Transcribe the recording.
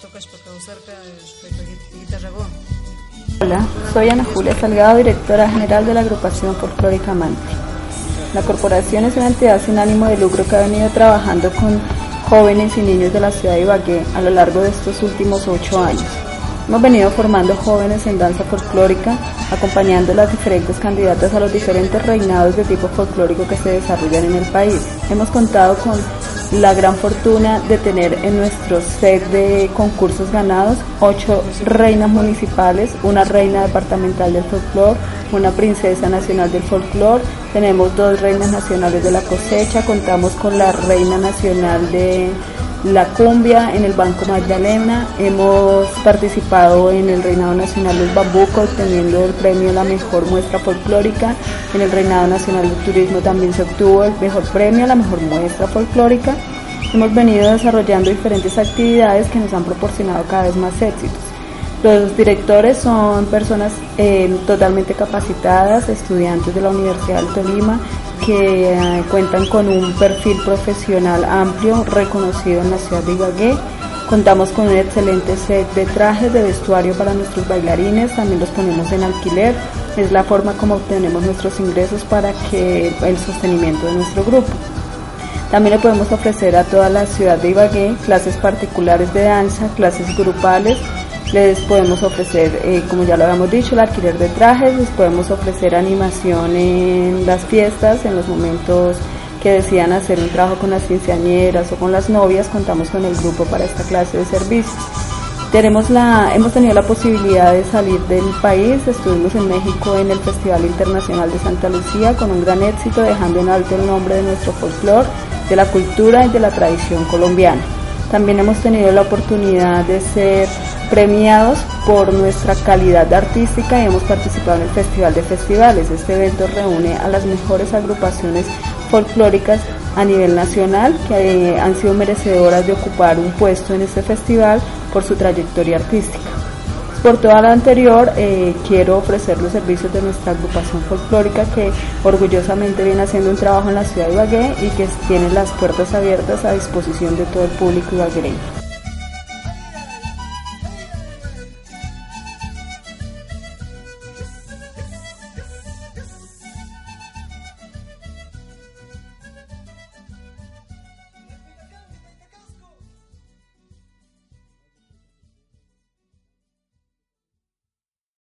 tocas para causar guitarra Hola, soy Ana Julia Salgado, directora general de la agrupación folclórica Amante. La corporación es una entidad sin ánimo de lucro que ha venido trabajando con jóvenes y niños de la ciudad de Ibagué a lo largo de estos últimos ocho años. Hemos venido formando jóvenes en danza folclórica, acompañando a las diferentes candidatas a los diferentes reinados de tipo folclórico que se desarrollan en el país. Hemos contado con la gran fortuna de tener en nuestro set de concursos ganados ocho reinas municipales, una reina departamental del folclore, una princesa nacional del folclore, tenemos dos reinas nacionales de la cosecha, contamos con la reina nacional de la cumbia en el Banco Magdalena. Hemos participado en el Reinado Nacional del Bambuco, obteniendo el premio La Mejor Muestra Folclórica. En el Reinado Nacional del Turismo también se obtuvo el mejor premio, La Mejor Muestra Folclórica. Hemos venido desarrollando diferentes actividades que nos han proporcionado cada vez más éxitos. Los directores son personas eh, totalmente capacitadas, estudiantes de la Universidad del Tolima, que eh, cuentan con un perfil profesional amplio, reconocido en la ciudad de Ibagué. Contamos con un excelente set de trajes de vestuario para nuestros bailarines, también los ponemos en alquiler. Es la forma como obtenemos nuestros ingresos para que el sostenimiento de nuestro grupo. También le podemos ofrecer a toda la ciudad de Ibagué clases particulares de danza, clases grupales, les podemos ofrecer, eh, como ya lo habíamos dicho, el alquiler de trajes, les podemos ofrecer animación en las fiestas, en los momentos que decidan hacer un trabajo con las quinceañeras o con las novias, contamos con el grupo para esta clase de servicios. Tenemos la, hemos tenido la posibilidad de salir del país, estuvimos en México en el Festival Internacional de Santa Lucía con un gran éxito, dejando en alto el nombre de nuestro folclore, de la cultura y de la tradición colombiana. También hemos tenido la oportunidad de ser premiados por nuestra calidad artística y hemos participado en el Festival de Festivales. Este evento reúne a las mejores agrupaciones folclóricas a nivel nacional que eh, han sido merecedoras de ocupar un puesto en este festival por su trayectoria artística. Por toda la anterior, eh, quiero ofrecer los servicios de nuestra agrupación folclórica que orgullosamente viene haciendo un trabajo en la ciudad de Ibagué y que tiene las puertas abiertas a disposición de todo el público ibaguereño.